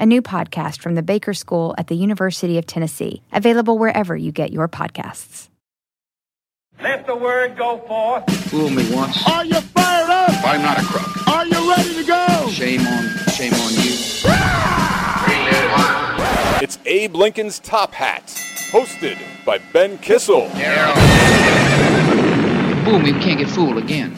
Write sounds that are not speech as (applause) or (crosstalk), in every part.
a new podcast from the Baker School at the University of Tennessee, available wherever you get your podcasts. Let the word go forth. Fool me once. Are you fired up? I'm not a crook. Are you ready to go? Shame on, shame on you. It's Abe Lincoln's Top Hat, hosted by Ben Kissel. Fool me, can't get fooled again.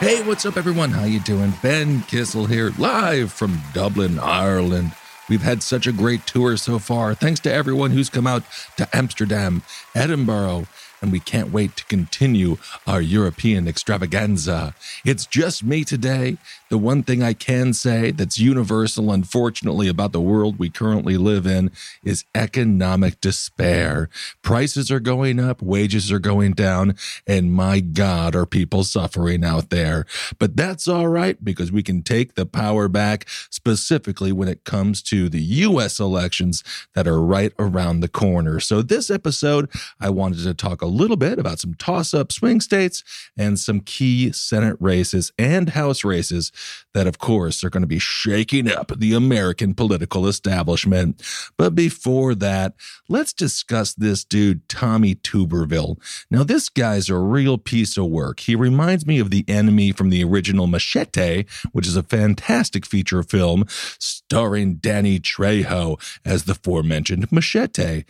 Hey, what's up, everyone? How you doing? Ben Kissel here, live from Dublin, Ireland. We've had such a great tour so far. Thanks to everyone who's come out to Amsterdam, Edinburgh, and we can't wait to continue our European extravaganza. It's just me today. The one thing I can say that's universal, unfortunately, about the world we currently live in is economic despair. Prices are going up, wages are going down, and my God, are people suffering out there. But that's all right because we can take the power back, specifically when it comes to the U.S. elections that are right around the corner. So, this episode, I wanted to talk a little bit about some toss up swing states and some key Senate races and House races that, of course, are going to be shaking up the American political establishment. But before that, let's discuss this dude, Tommy Tuberville. Now, this guy's a real piece of work. He reminds me of the enemy from the original Machete, which is a fantastic feature film starring Danny Trejo as the aforementioned Machete.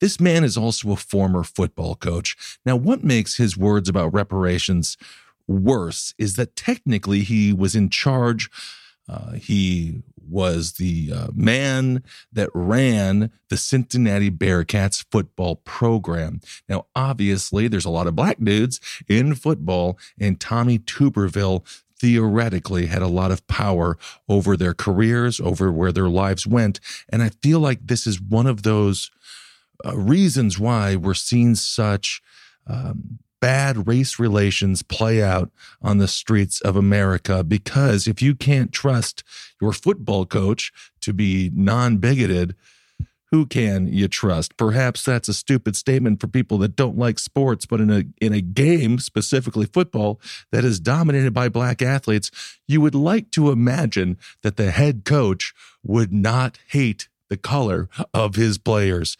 This man is also a former football coach. Now, what makes his words about reparations worse is that technically he was in charge. Uh, he was the uh, man that ran the Cincinnati Bearcats football program. Now, obviously, there's a lot of black dudes in football, and Tommy Tuberville theoretically had a lot of power over their careers, over where their lives went. And I feel like this is one of those uh, reasons why we're seeing such um, bad race relations play out on the streets of America. Because if you can't trust your football coach to be non bigoted, who can you trust? Perhaps that's a stupid statement for people that don't like sports, but in a in a game, specifically football, that is dominated by black athletes, you would like to imagine that the head coach would not hate the color of his players.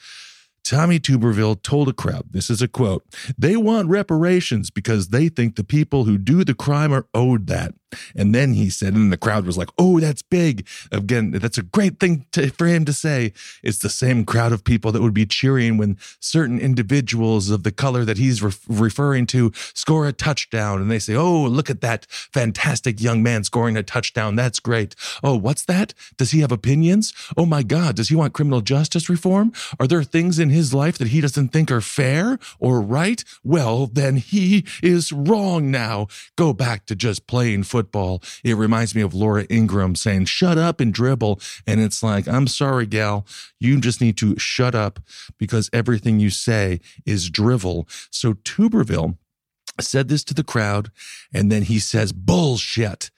Tommy Tuberville told a crowd, this is a quote, they want reparations because they think the people who do the crime are owed that. And then he said, and the crowd was like, oh, that's big. Again, that's a great thing to, for him to say. It's the same crowd of people that would be cheering when certain individuals of the color that he's re- referring to score a touchdown. And they say, oh, look at that fantastic young man scoring a touchdown. That's great. Oh, what's that? Does he have opinions? Oh my God, does he want criminal justice reform? Are there things in his life that he doesn't think are fair or right? Well, then he is wrong now. Go back to just playing football football. It reminds me of Laura Ingraham saying, shut up and dribble. And it's like, I'm sorry, gal. You just need to shut up because everything you say is drivel. So Tuberville said this to the crowd, and then he says, bullshit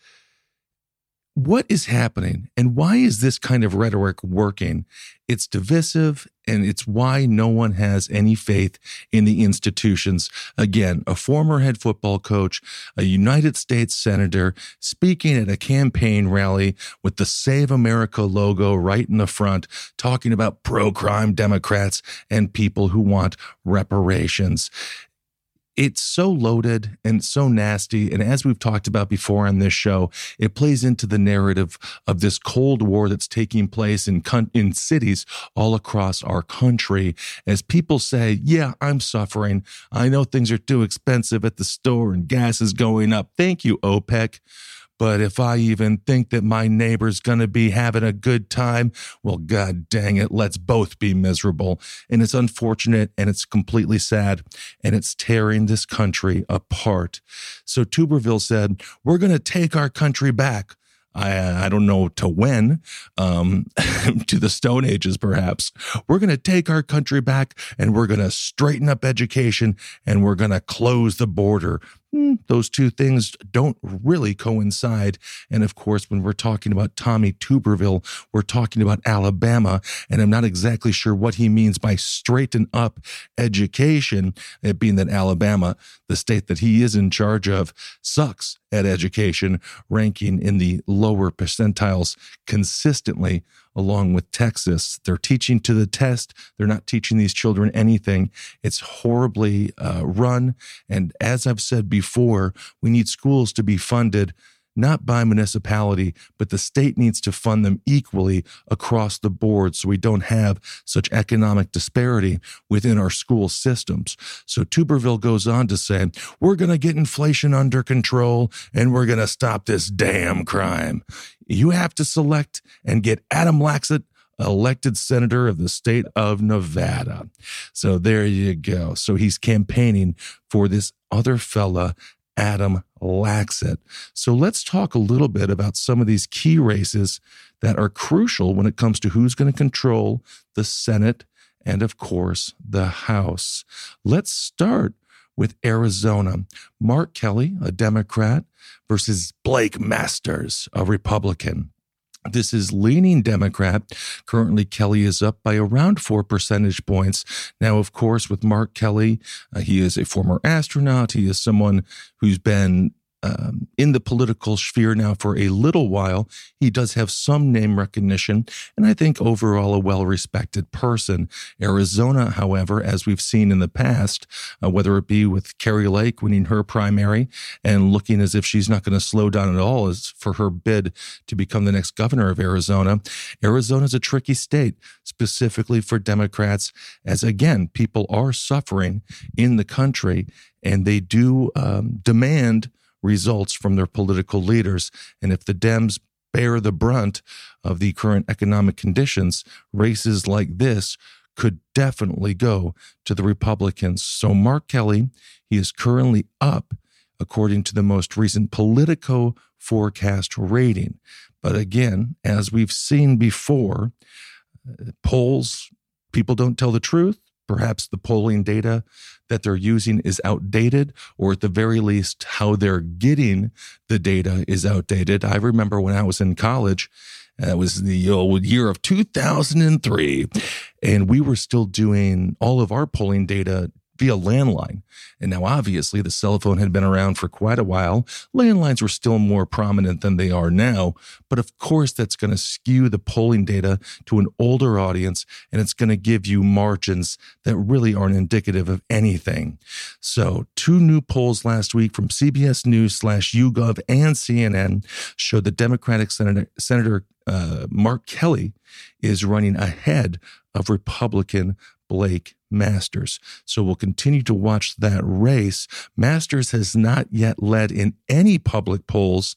what is happening and why is this kind of rhetoric working? It's divisive and it's why no one has any faith in the institutions. Again, a former head football coach, a United States senator speaking at a campaign rally with the Save America logo right in the front, talking about pro crime Democrats and people who want reparations it's so loaded and so nasty. And as we've talked about before on this show, it plays into the narrative of this Cold War that's taking place in, in cities all across our country. As people say, Yeah, I'm suffering. I know things are too expensive at the store and gas is going up. Thank you, OPEC. But if I even think that my neighbor's to be having a good time, well, God dang it, let's both be miserable. And it's unfortunate and it's completely sad and it's tearing this country apart. So Tuberville said, We're to take our country back. I, I don't know to when, um, (laughs) to the Stone Ages, perhaps. We're going to take our country back and we're going to straighten up education and we're going to close the border. Hmm, those two things don't really coincide. And of course, when we're talking about Tommy Tuberville, we're talking about Alabama. And I'm not exactly sure what he means by straighten up education, it being that Alabama, the state that he is in charge of, sucks at education, ranking in the lower percentiles consistently along with Texas. They're teaching to the test. They're not teaching these children anything. It's horribly uh, run. And as I've said before, we need schools to be funded not by municipality, but the state needs to fund them equally across the board so we don't have such economic disparity within our school systems. So Tuberville goes on to say, we're going to get inflation under control and we're going to stop this damn crime you have to select and get Adam Laxalt elected senator of the state of Nevada. So there you go. So he's campaigning for this other fella, Adam Laxalt. So let's talk a little bit about some of these key races that are crucial when it comes to who's going to control the Senate and, of course, the House. Let's start with Arizona. Mark Kelly, a Democrat, versus Blake Masters, a Republican. This is leaning Democrat. Currently, Kelly is up by around four percentage points. Now, of course, with Mark Kelly, uh, he is a former astronaut. He is someone who's been um, in the political sphere now for a little while. He does have some name recognition, and I think overall a well respected person. Arizona, however, as we've seen in the past, uh, whether it be with Kari Lake winning her primary and looking as if she's not going to slow down at all as for her bid to become the next governor of Arizona, Arizona is a tricky state, specifically for Democrats, as again, people are suffering in the country and they do um, demand results from their political leaders. And if the Dems bear the brunt of the current economic conditions, races like this could definitely go to the Republicans. So, Mark Kelly, he is currently up according to the most recent Politico forecast rating. But again, as we've seen before, uh, polls, people don't tell the truth. Perhaps the polling data that they're using is outdated, or at the very least, how they're getting the data is outdated. I remember when I was in college, that was the old year of 2003. And we were still doing all of our polling data via landline. And now, obviously, the cell phone had been around for quite a while. Landlines were still more prominent than they are now. But of course, that's going to skew the polling data to an older audience, and it's going to give you margins that really aren't indicative of anything. So, two new polls last week from CBS News slash YouGov and CNN showed the Democratic Senator, Senator uh, Mark Kelly is running ahead of Republican Blake Masters. So we'll continue to watch that race. Masters has not yet led in any public polls.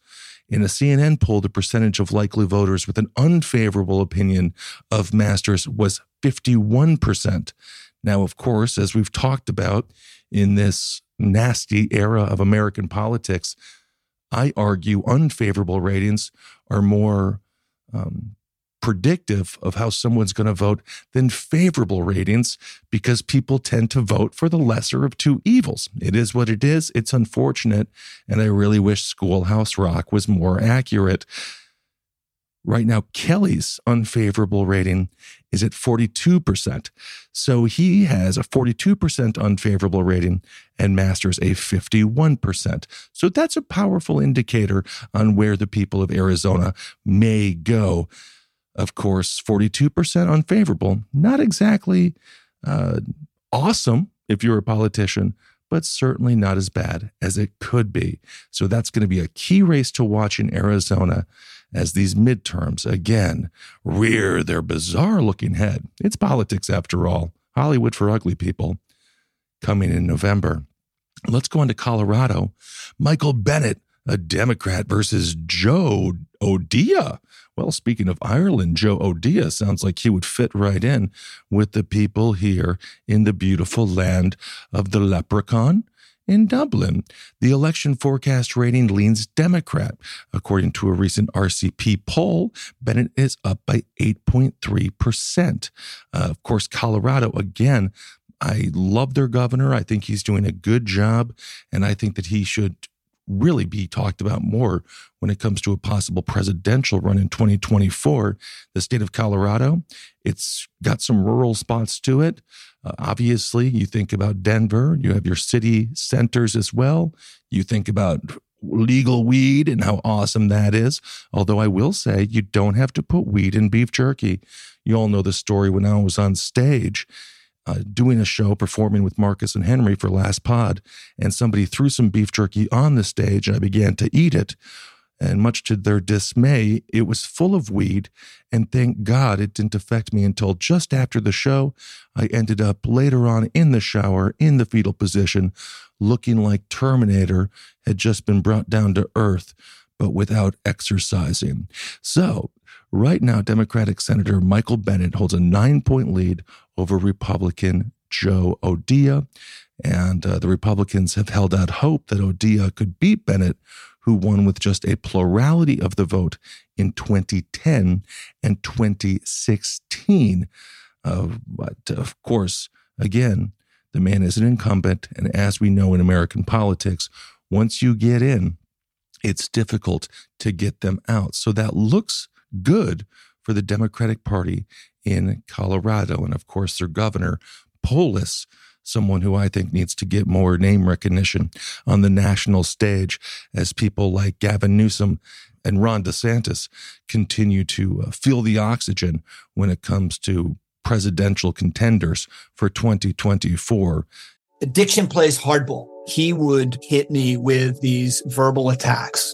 In a CNN poll, the percentage of likely voters with an unfavorable opinion of Masters was 51%. Now, of course, as we've talked about in this nasty era of American politics, I argue unfavorable ratings are more um, predictive of how someone's going to vote than favorable ratings because people tend to vote for the lesser of two evils. It is what it is. It's unfortunate. And I really wish Schoolhouse Rock was more accurate. Right now, Kelly's unfavorable rating is at 42%. So he has a 42% unfavorable rating and Masters a 51%. So that's a powerful indicator on where the people of Arizona may go of course, 42% unfavorable. Not exactly uh, awesome if you're a politician, but certainly not as bad as it could be. So that's going to be a key race to watch in Arizona as these midterms again rear their bizarre looking head. It's politics after all, Hollywood for ugly people coming in November. Let's go into Colorado. Michael Bennet, a Democrat versus Joe O'Dea. Well, speaking of Ireland, Joe O'Dea sounds like he would fit right in with the people here in the beautiful land of the leprechaun in Dublin. The election forecast rating leans Democrat. According to a recent RCP poll, Bennet is up by 8.3%. Uh, of course, Colorado, again, I love their governor. I think he's doing a good job, and I think that he should really be talked about more when it comes to a possible presidential run in 2024. The state of Colorado, it's got some rural spots to it. Uh, obviously, you think about Denver, you have your city centers as well. You think about legal weed and how awesome that is. Although I will say you don't have to put weed in beef jerky. You all know the story when I was on stage uh, doing a show performing with Marcus and Henry for Last Pod, and somebody threw some beef jerky on the stage, and I began to eat it. And much to their dismay, it was full of weed. And thank God it didn't affect me until just after the show. I ended up later on in the shower, in the fetal position, looking like Terminator had just been brought down to earth, but without exercising. So, right now, Democratic Senator Michael Bennet holds a nine point lead over Republican Joe O'Dea. And uh, the Republicans have held out hope that O'Dea could beat Bennet, who won with just a plurality of the vote in 2010 and 2016. Uh, but of course, again, the man is an incumbent. And as we know in American politics, once you get in, it's difficult to get them out. So that looks good for the Democratic Party in Colorado. And of course, their governor, Polis, someone who I think needs to get more name recognition on the national stage as people like Gavin Newsom and Ron DeSantis continue to uh, feel the oxygen when it comes to presidential contenders for 2024. Addiction plays hardball. He would hit me with these verbal attacks.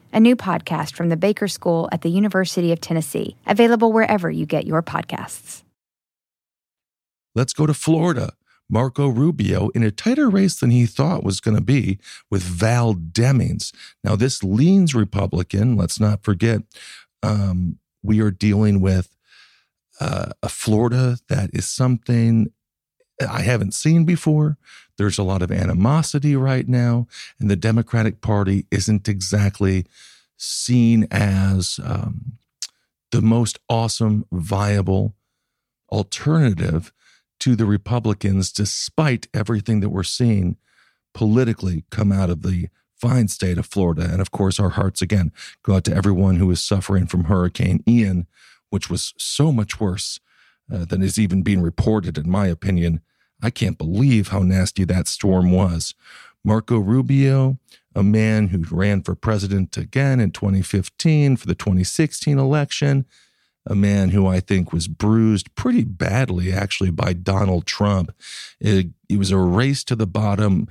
a new podcast from the Baker School at the University of Tennessee, available wherever you get your podcasts. Let's go to Florida. Marco Rubio in a tighter race than he thought was going to be with Val Demings. Now, this leans Republican. Let's not forget, um, we are dealing with uh, a Florida that is something I haven't seen before. There's a lot of animosity right now, and the Democratic Party isn't exactly seen as um, the most awesome, viable alternative to the Republicans, despite everything that we're seeing politically come out of the fine state of Florida. And of course, our hearts again go out to everyone who is suffering from Hurricane Ian, which was so much worse uh, than is even being reported, in my opinion. I can't believe how nasty that storm was. Marco Rubio, a man who ran for president again in 2015 for the 2016 election, a man who I think was bruised pretty badly actually by Donald Trump. It, it was a race to the bottom.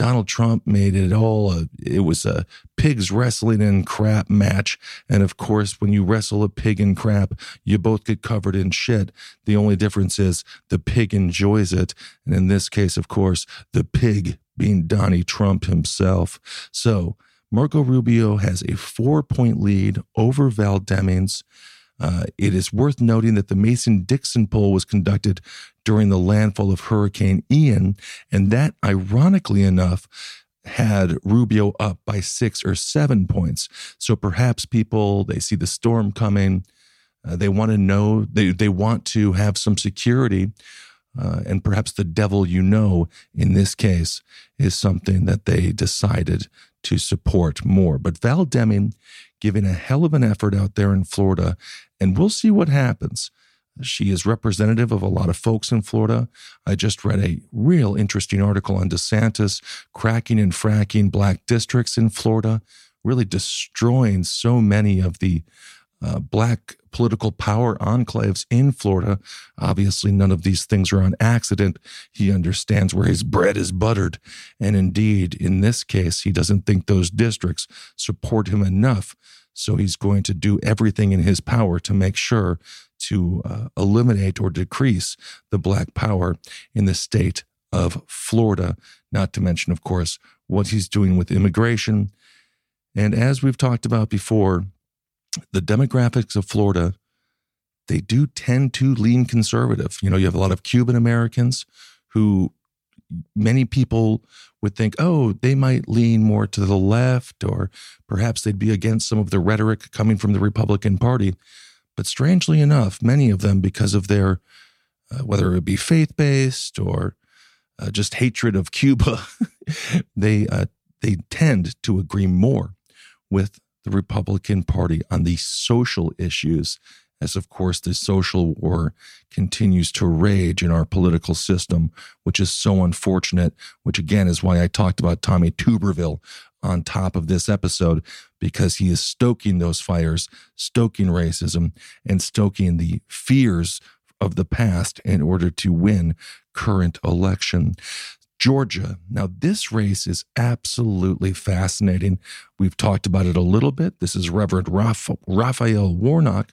Donald Trump made it all a, it was a pigs wrestling in crap match. And of course, when you wrestle a pig in crap, you both get covered in shit. The only difference is the pig enjoys it. And in this case, of course, the pig being Donnie Trump himself. So Marco Rubio has a four point lead over Val Demings. Uh, it is worth noting that the Mason Dixon poll was conducted during the landfall of Hurricane Ian, and that, ironically enough, had Rubio up by six or seven points. So perhaps people they see the storm coming, uh, they want to know they they want to have some security, uh, and perhaps the devil you know in this case is something that they decided to support more. But Val Deming giving a hell of an effort out there in Florida, and we'll see what happens. She is representative of a lot of folks in Florida. I just read a real interesting article on DeSantis cracking and fracking black districts in Florida, really destroying so many of the uh, black political power enclaves in Florida. Obviously, none of these things are on accident. He understands where his bread is buttered. And indeed, in this case, he doesn't think those districts support him enough. So he's going to do everything in his power to make sure to uh, eliminate or decrease the black power in the state of Florida, not to mention, of course, what he's doing with immigration. And as we've talked about before, the demographics of Florida, they do tend to lean conservative. You know, you have a lot of Cuban Americans who many people would think, oh, they might lean more to the left, or perhaps they'd be against some of the rhetoric coming from the Republican Party. But strangely enough, many of them, because of their, uh, whether it be faith based or uh, just hatred of Cuba, (laughs) they uh, they tend to agree more with the Republican Party on the social issues, as of course the social war continues to rage in our political system, which is so unfortunate, which again is why I talked about Tommy Tuberville on top of this episode, because he is stoking those fires, stoking racism, and stoking the fears of the past in order to win current election. Georgia. Now, this race is absolutely fascinating. We've talked about it a little bit. This is Reverend Raphael Warnock.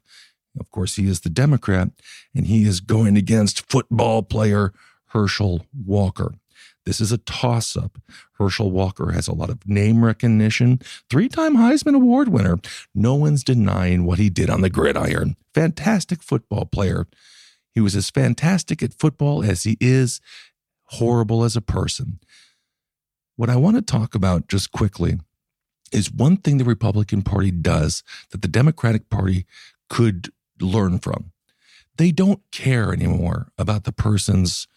Of course, he is the Democrat, and he is going against football player Herschel Walker. This is a toss up. Herschel Walker has a lot of name recognition, three time Heisman Award winner. No one's denying what he did on the gridiron. Fantastic football player. He was as fantastic at football as he is horrible as a person. What I want to talk about just quickly is one thing the Republican Party does that the Democratic Party could learn from. They don't care anymore about the person's,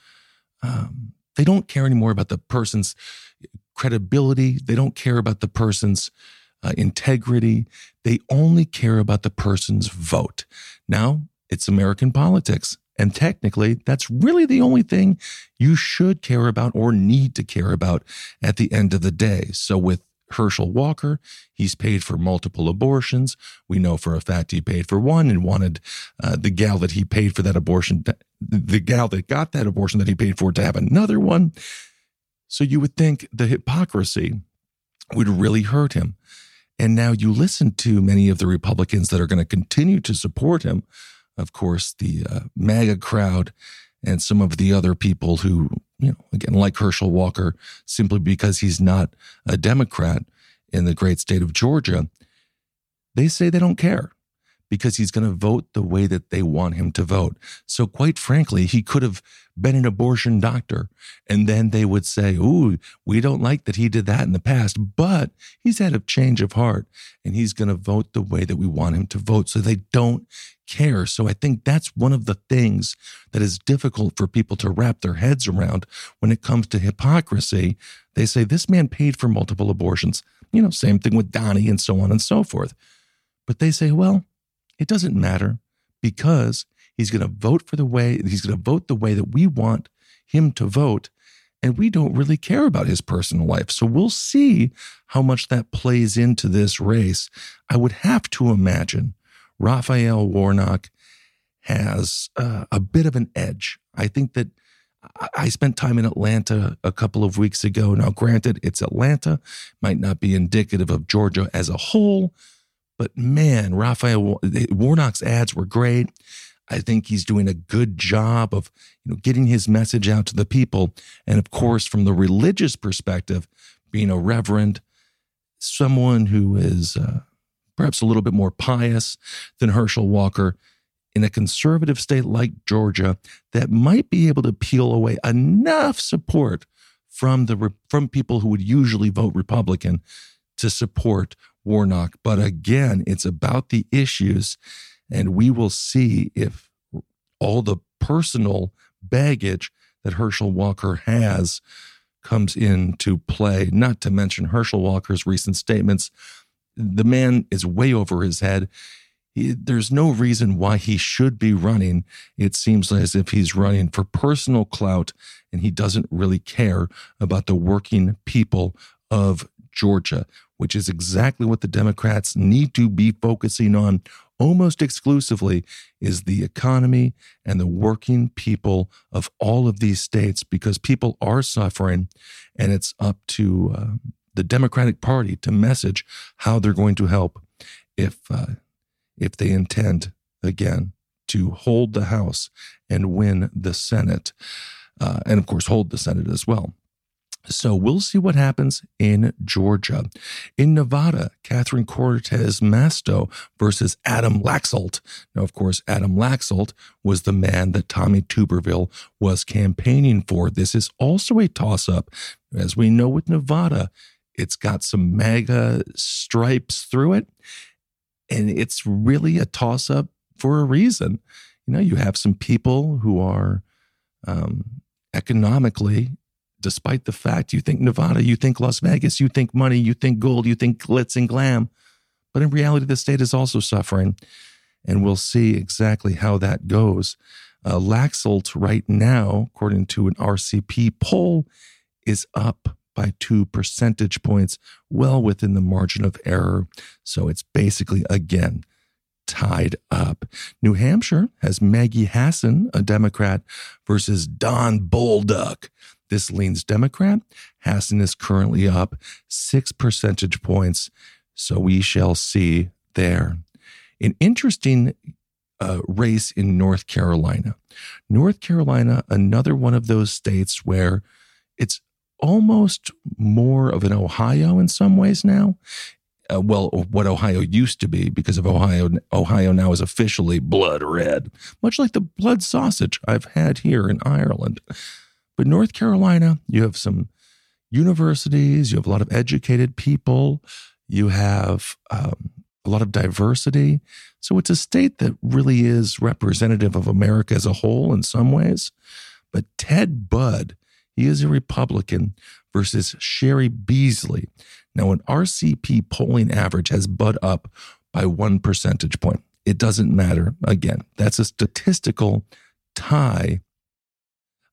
um, they don't care anymore about the person's credibility. They don't care about the person's uh, integrity. They only care about the person's vote. Now, it's American politics. And technically, that's really the only thing you should care about or need to care about at the end of the day. So with Herschel Walker, he's paid for multiple abortions. We know for a fact he paid for one and wanted uh, the gal that he paid for that abortion, the gal that got that abortion that he paid for to have another one. So you would think the hypocrisy would really hurt him. And now you listen to many of the Republicans that are going to continue to support him of course, the uh, MAGA crowd and some of the other people who, you know, again, like Herschel Walker, simply because he's not a Democrat in the great state of Georgia, they say they don't care because he's going to vote the way that they want him to vote. So, quite frankly, he could have been an abortion doctor. And then they would say, Ooh, we don't like that he did that in the past, but he's had a change of heart and he's going to vote the way that we want him to vote. So they don't care. So I think that's one of the things that is difficult for people to wrap their heads around when it comes to hypocrisy. They say, This man paid for multiple abortions. You know, same thing with Donnie and so on and so forth. But they say, Well, it doesn't matter because he's going to vote for the way he's going to vote the way that we want him to vote and we don't really care about his personal life. So we'll see how much that plays into this race. I would have to imagine Raphael Warnock has uh, a bit of an edge. I think that I spent time in Atlanta a couple of weeks ago. Now, granted, it's Atlanta, might not be indicative of Georgia as a whole, but man, Raphael Warnock's ads were great. I think he's doing a good job of you know getting his message out to the people, and of course, from the religious perspective, being a reverend, someone who is uh, perhaps a little bit more pious than Herschel Walker in a conservative state like Georgia that might be able to peel away enough support from the from people who would usually vote Republican to support Warnock. But again, it's about the issues, and we will see if all the personal baggage that Herschel Walker has comes into play. Not to mention Herschel Walker's recent statements. The man is way over his head. He, there's no reason why he should be running. It seems as if he's running for personal clout and he doesn't really care about the working people of Georgia, which is exactly what the Democrats need to be focusing on almost exclusively is the economy and the working people of all of these states because people are suffering and it's up to uh, the Democratic Party to message how they're going to help if uh, if they intend again to hold the House and win the Senate, uh, and of course hold the Senate as well. So we'll see what happens in Georgia. In Nevada, Catherine Cortez Masto versus Adam Laxalt. Now, of course, Adam Laxalt was the man that Tommy Tuberville was campaigning for. This is also a toss up. As we know with Nevada, it's got some MAGA stripes through it. And it's really a toss up for a reason. You know, you have some people who are um, economically despite the fact you think Nevada, you think Las Vegas, you think money, you think gold, you think glitz and glam. But in reality, the state is also suffering. And we'll see exactly how that goes. Uh, Laxalt, right now, according to an RCP poll, is up by two percentage points, well within the margin of error. So it's basically, again, tied up. New Hampshire has Maggie Hassan, a Democrat, versus Don Bolduc, this leans Democrat. Hassan is currently up six percentage points. So we shall see there. An interesting uh, race in North Carolina. North Carolina, another one of those states where it's almost more of an Ohio in some ways now. Uh, well, what Ohio used to be, because of Ohio, Ohio now is officially blood red, much like the blood sausage I've had here in Ireland. But North Carolina, you have some universities, you have a lot of educated people, you have um, a lot of diversity. So it's a state that really is representative of America as a whole in some ways. But Ted Budd, he is a Republican versus Cheri Beasley. Now, an RCP polling average has Budd up by one percentage point. It doesn't matter. Again, that's a statistical tie.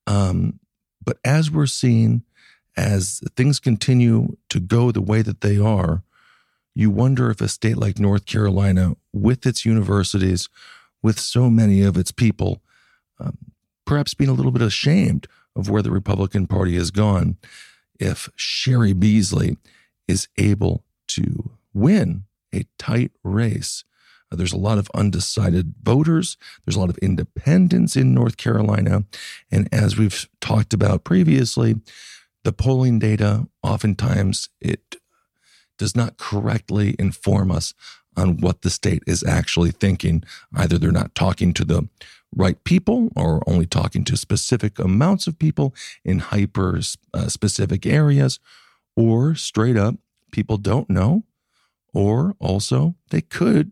Um, but as we're seeing, as things continue to go the way that they are, you wonder if a state like North Carolina, with its universities, with so many of its people, um, perhaps being a little bit ashamed of where the Republican Party has gone, if Cheri Beasley is able to win a tight race there's a lot of undecided voters. There's a lot of independents in North Carolina. And as we've talked about previously, the polling data oftentimes it does not correctly inform us on what the state is actually thinking. Either they're not talking to the right people or only talking to specific amounts of people in hyper uh, specific areas, or straight up, people don't know, or also they could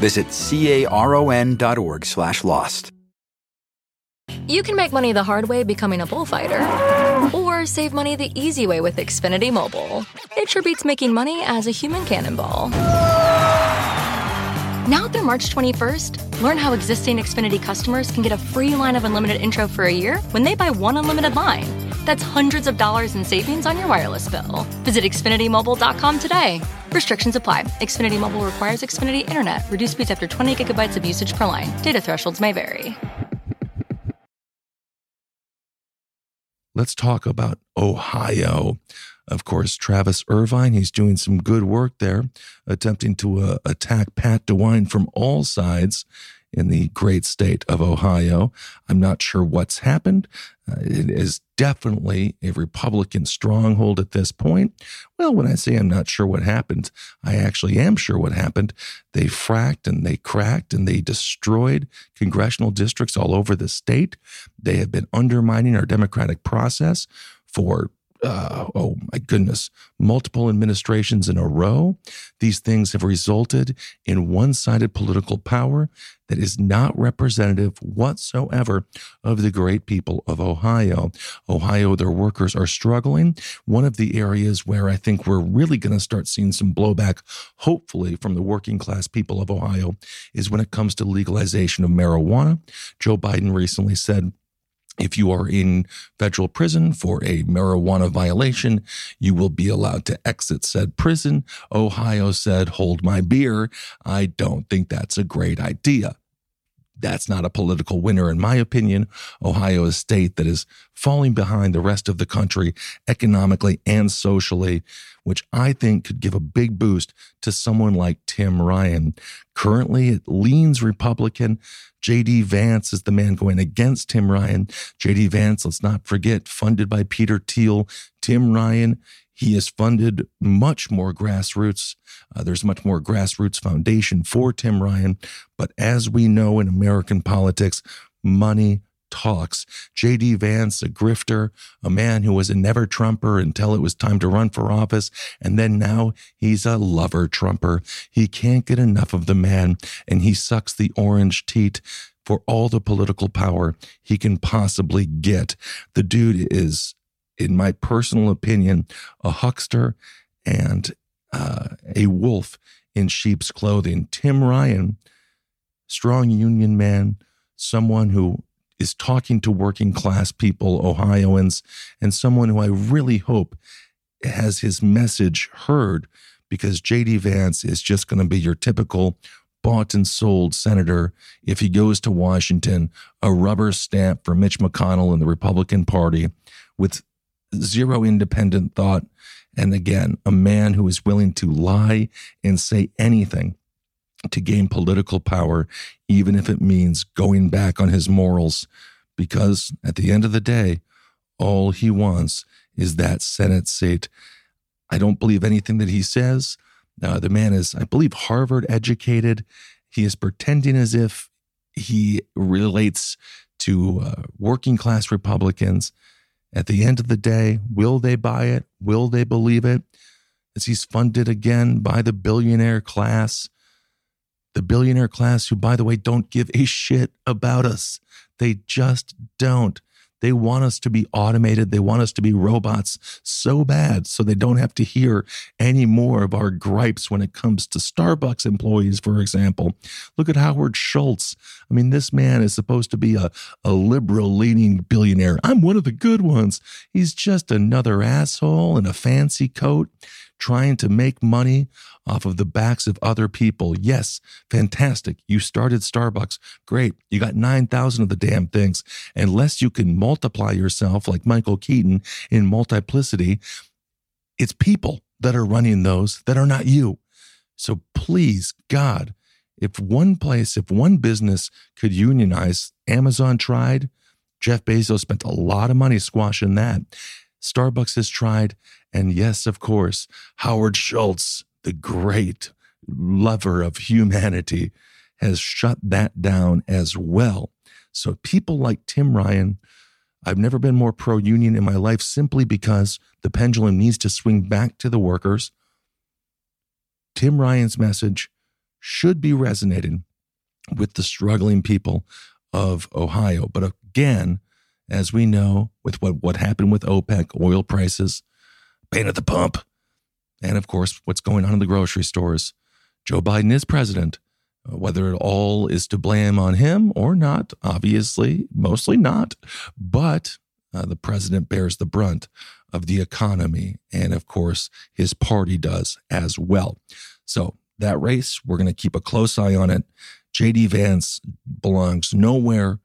Visit caron.org slash lost. You can make money the hard way becoming a bullfighter, or save money the easy way with Xfinity Mobile. It sure beats making money as a human cannonball. Now through March 21st, learn how existing Xfinity customers can get a free line of unlimited intro for a year when they buy one unlimited line. That's hundreds of dollars in savings on your wireless bill. Visit XfinityMobile.com today. Restrictions apply. Xfinity Mobile requires Xfinity Internet. Reduced speeds after 20 gigabytes of usage per line. Data thresholds may vary. Let's talk about Ohio. Of course, Travis Irvine, he's doing some good work there, attempting to uh, attack Pat DeWine from all sides in the great state of Ohio. I'm not sure what's happened. Uh, it is definitely a Republican stronghold at this point. Well, when I say I'm not sure what happened, I actually am sure what happened. They fracked and they cracked and they destroyed congressional districts all over the state. They have been undermining our democratic process for uh, oh my goodness, multiple administrations in a row. These things have resulted in one sided political power that is not representative whatsoever of the great people of Ohio. Ohio, their workers are struggling. One of the areas where I think we're really going to start seeing some blowback, hopefully, from the working class people of Ohio, is when it comes to legalization of marijuana. Joe Biden recently said, if you are in federal prison for a marijuana violation, you will be allowed to exit said prison. Ohio said, hold my beer. I don't think that's a great idea. That's not a political winner, in my opinion. Ohio is a state that is falling behind the rest of the country economically and socially, which I think could give a big boost to someone like Tim Ryan. Currently, it leans Republican. JD Vance is the man going against Tim Ryan. JD Vance, let's not forget, funded by Peter Thiel. Tim Ryan, he has funded much more grassroots. Uh, there's much more grassroots foundation for Tim Ryan. But as we know in American politics, money talks. J.D. Vance, a grifter, a man who was a never Trumper until it was time to run for office. And then now he's a lover Trumper. He can't get enough of the man and he sucks the orange teat for all the political power he can possibly get. The dude is, in my personal opinion, a huckster and uh, a wolf in sheep's clothing. Tim Ryan, strong union man, someone who is talking to working class people, Ohioans, and someone who I really hope has his message heard because JD Vance is just going to be your typical bought and sold senator if he goes to Washington, a rubber stamp for Mitch McConnell and the Republican Party with zero independent thought. And again, a man who is willing to lie and say anything to gain political power, even if it means going back on his morals, because at the end of the day, all he wants is that Senate seat. I don't believe anything that he says. Uh, the man is, I believe, Harvard educated. He is pretending as if he relates to uh, working class Republicans. At the end of the day, will they buy it? Will they believe it? As he's funded again by the billionaire class the billionaire class, who, by the way, don't give a shit about us. They just don't. They want us to be automated. They want us to be robots so bad so they don't have to hear any more of our gripes when it comes to Starbucks employees, for example. Look at Howard Schultz. I mean, this man is supposed to be a, a liberal leaning billionaire. I'm one of the good ones. He's just another asshole in a fancy coat trying to make money off of the backs of other people. Yes, fantastic. You started Starbucks. Great. You got 9,000 of the damn things. Unless you can multiply yourself like Michael Keaton in multiplicity, it's people that are running those that are not you. So please, God, if one place, if one business could unionize, Amazon tried. Jeff Bezos spent a lot of money squashing that. Starbucks has tried. And yes, of course, Howard Schultz, the great lover of humanity, has shut that down as well. So people like Tim Ryan, I've never been more pro union in my life simply because the pendulum needs to swing back to the workers. Tim Ryan's message should be resonating with the struggling people of Ohio. But again, as we know, with what, what happened with OPEC, oil prices, pain at the pump, and of course, what's going on in the grocery stores, Joe Biden is president. Uh, whether it all is to blame on him or not, obviously, mostly not, but uh, the president bears the brunt of the economy. And of course, his party does as well. So that race, we're going to keep a close eye on it. JD Vance belongs nowhere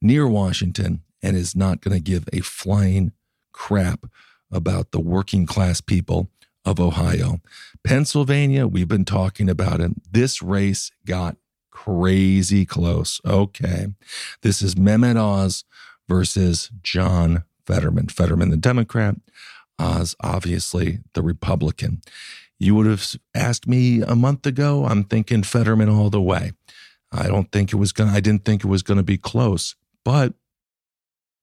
near Washington and is not going to give a flying crap about the working class people of Ohio. Pennsylvania, we've been talking about it. This race got crazy close. Okay. This is Mehmet Oz versus John Fetterman. Fetterman, the Democrat, Oz, obviously the Republican. You would have asked me a month ago, I'm thinking Fetterman all the way. I don't think it was going I didn't think it was going to be close, but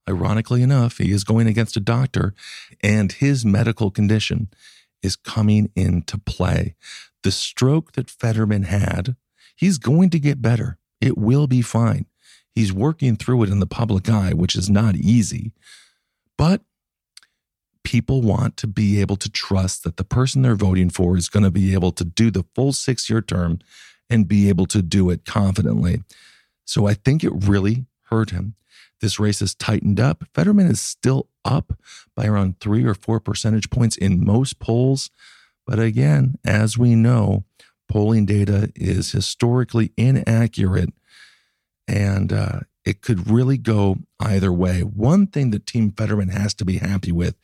ironically enough, he is going against a doctor and his medical condition is coming into play. The stroke that Fetterman had, he's going to get better. It will be fine. He's working through it in the public eye, which is not easy. But people want to be able to trust that the person they're voting for is going to be able to do the full six year term and be able to do it confidently. So I think it really hurt him. This race has tightened up. Fetterman is still up by around three or four percentage points in most polls. But again, as we know, polling data is historically inaccurate and uh, it could really go either way. One thing that Team Fetterman has to be happy with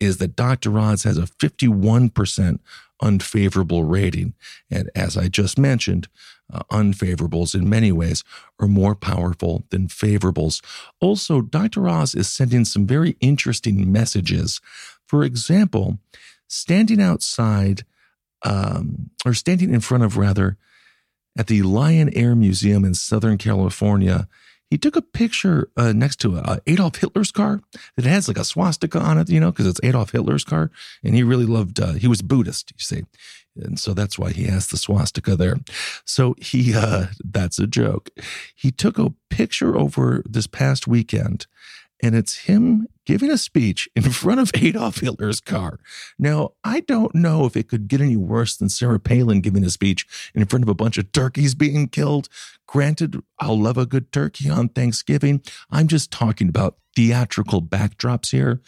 is that Dr. Oz has a 51% unfavorable rating. And as I just mentioned, uh, unfavorables in many ways are more powerful than favorables. Also, Dr. Oz is sending some very interesting messages. For example, standing outside, um, or standing in front of rather, at the Lyon Air Museum in Southern California he took a picture uh, next to uh, Adolf Hitler's car that has like a swastika on it, you know, because it's Adolf Hitler's car. And he really loved, uh, he was Buddhist, you see. And so that's why he has the swastika there. So he, (laughs) uh, that's a joke. He took a picture over this past weekend and it's him giving a speech in (laughs) front of Adolf Hitler's car. Now, I don't know if it could get any worse than Sarah Palin giving a speech in front of a bunch of turkeys being killed. Granted, I'll love a good turkey on Thanksgiving. I'm just talking about theatrical backdrops here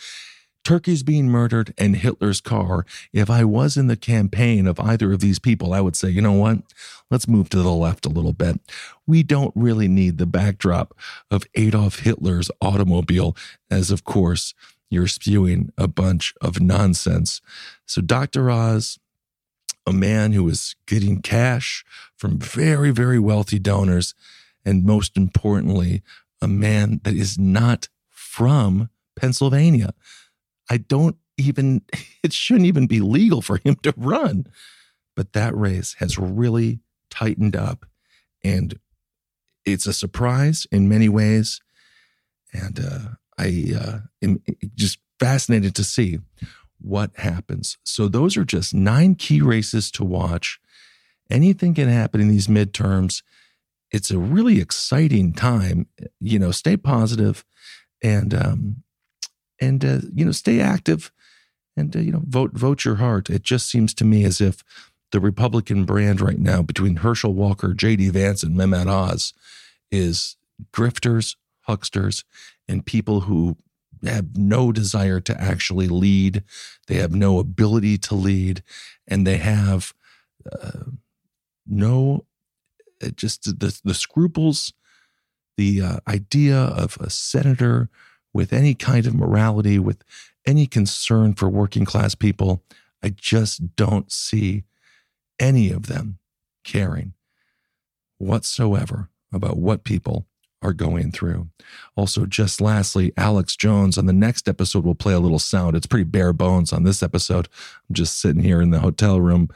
turkeys being murdered and Hitler's car. If I was in the campaign of either of these people, I would say, you know what? Let's move to the left a little bit. We don't really need the backdrop of Adolf Hitler's automobile, as of course, you're spewing a bunch of nonsense. So, Dr. Oz, a man who is getting cash from very, very wealthy donors, and most importantly, a man that is not from Pennsylvania. I don't even, (laughs) it shouldn't even be legal for him to run. But that race has really tightened up and it's a surprise in many ways. And uh, I uh, am just fascinated to see what happens. So, those are just nine key races to watch. Anything can happen in these midterms. It's a really exciting time. You know, stay positive and um, and uh, you know stay active and uh, you know vote vote your heart. It just seems to me as if the Republican brand right now between Herschel Walker, J.D. Vance, and Mehmet Oz is grifters, hucksters, and people who have no desire to actually lead. They have no ability to lead, and they have uh, no uh, just the the scruples, the uh, idea of a senator with any kind of morality, with any concern for working class people. I just don't see any of them caring whatsoever about what people are going through. Also, just lastly, Alex Jones on the next episode will play a little sound. It's pretty bare bones on this episode. I'm just sitting here in the hotel room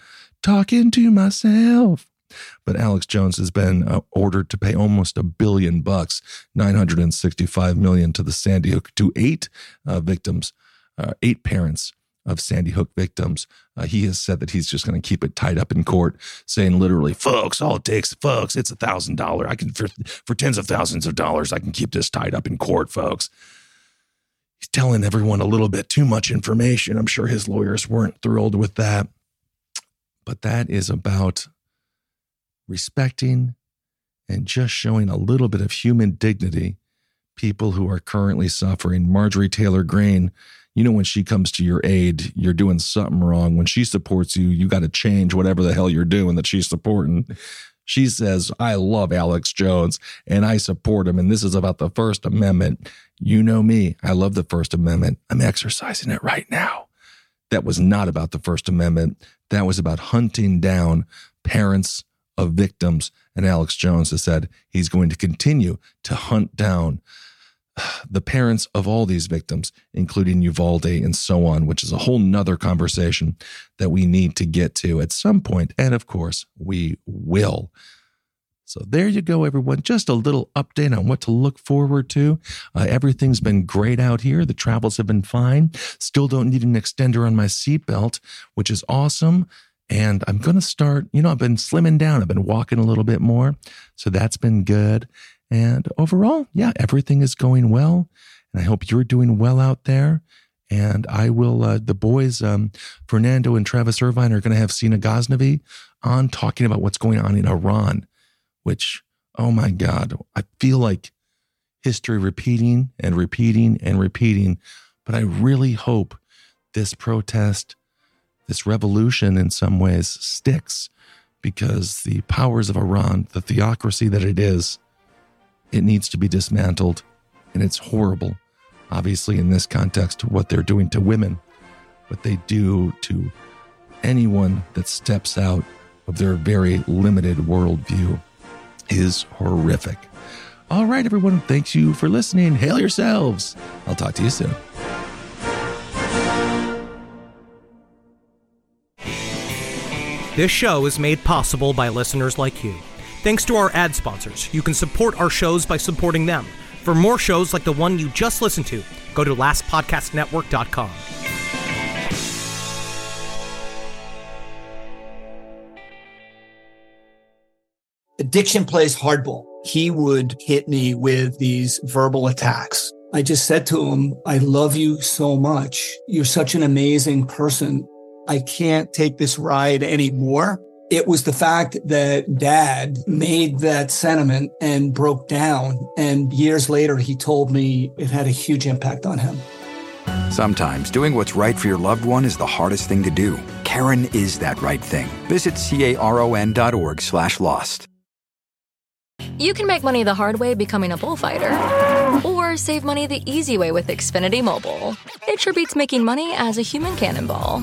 talking to myself. But Alex Jones has been uh, ordered to pay almost a billion bucks, 965 million to the Sandy Hook, to eight uh, victims, uh, eight parents of Sandy Hook victims. Uh, he has said that he's just going to keep it tied up in court, saying literally, "Folks, all it takes, folks, it's a thousand dollar. I can for for tens of thousands of dollars, I can keep this tied up in court, folks." He's telling everyone a little bit too much information. I'm sure his lawyers weren't thrilled with that, but that is about respecting and just showing a little bit of human dignity people who are currently suffering. Marjorie Taylor Greene you know, when she comes to your aid, you're doing something wrong. When she supports you, you got to change whatever the hell you're doing that she's supporting. She says, I love Alex Jones and I support him. And this is about the First Amendment. You know me. I love the First Amendment. I'm exercising it right now. That was not about the First Amendment. That was about hunting down parents of victims. And Alex Jones has said he's going to continue to hunt down the parents of all these victims, including Uvalde and so on, which is a whole nother conversation that we need to get to at some point. And of course, we will. So there you go, everyone. Just a little update on what to look forward to. Uh, everything's been great out here. The travels have been fine. Still don't need an extender on my seatbelt, which is awesome. And I'm going to start, you know, I've been slimming down. I've been walking a little bit more. So that's been good. And overall, yeah, everything is going well. And I hope you're doing well out there. And I will, uh, the boys, um, Fernando and Travis Irvine are going to have Sina Ghaznavi on talking about what's going on in Iran, which, oh my God, I feel like history repeating and repeating and repeating. But I really hope this protest, this revolution in some ways sticks because the powers of Iran, the theocracy that it is, it needs to be dismantled. And it's horrible, obviously, in this context, what they're doing to women, what they do to anyone that steps out of their very limited worldview is horrific. All right, everyone, thanks you for listening. Hail yourselves. I'll talk to you soon. This show is made possible by listeners like you. Thanks to our ad sponsors, you can support our shows by supporting them. For more shows like the one you just listened to, go to lastpodcastnetwork.com. Addiction plays hardball. He would hit me with these verbal attacks. I just said to him, I love you so much. You're such an amazing person. I can't take this ride anymore. It was the fact that dad made that sentiment and broke down. And years later, he told me it had a huge impact on him. Sometimes doing what's right for your loved one is the hardest thing to do. Caron is that right thing. Visit caron.org slash lost. You can make money the hard way becoming a bullfighter, or save money the easy way with Xfinity Mobile. It sure beats making money as a human cannonball.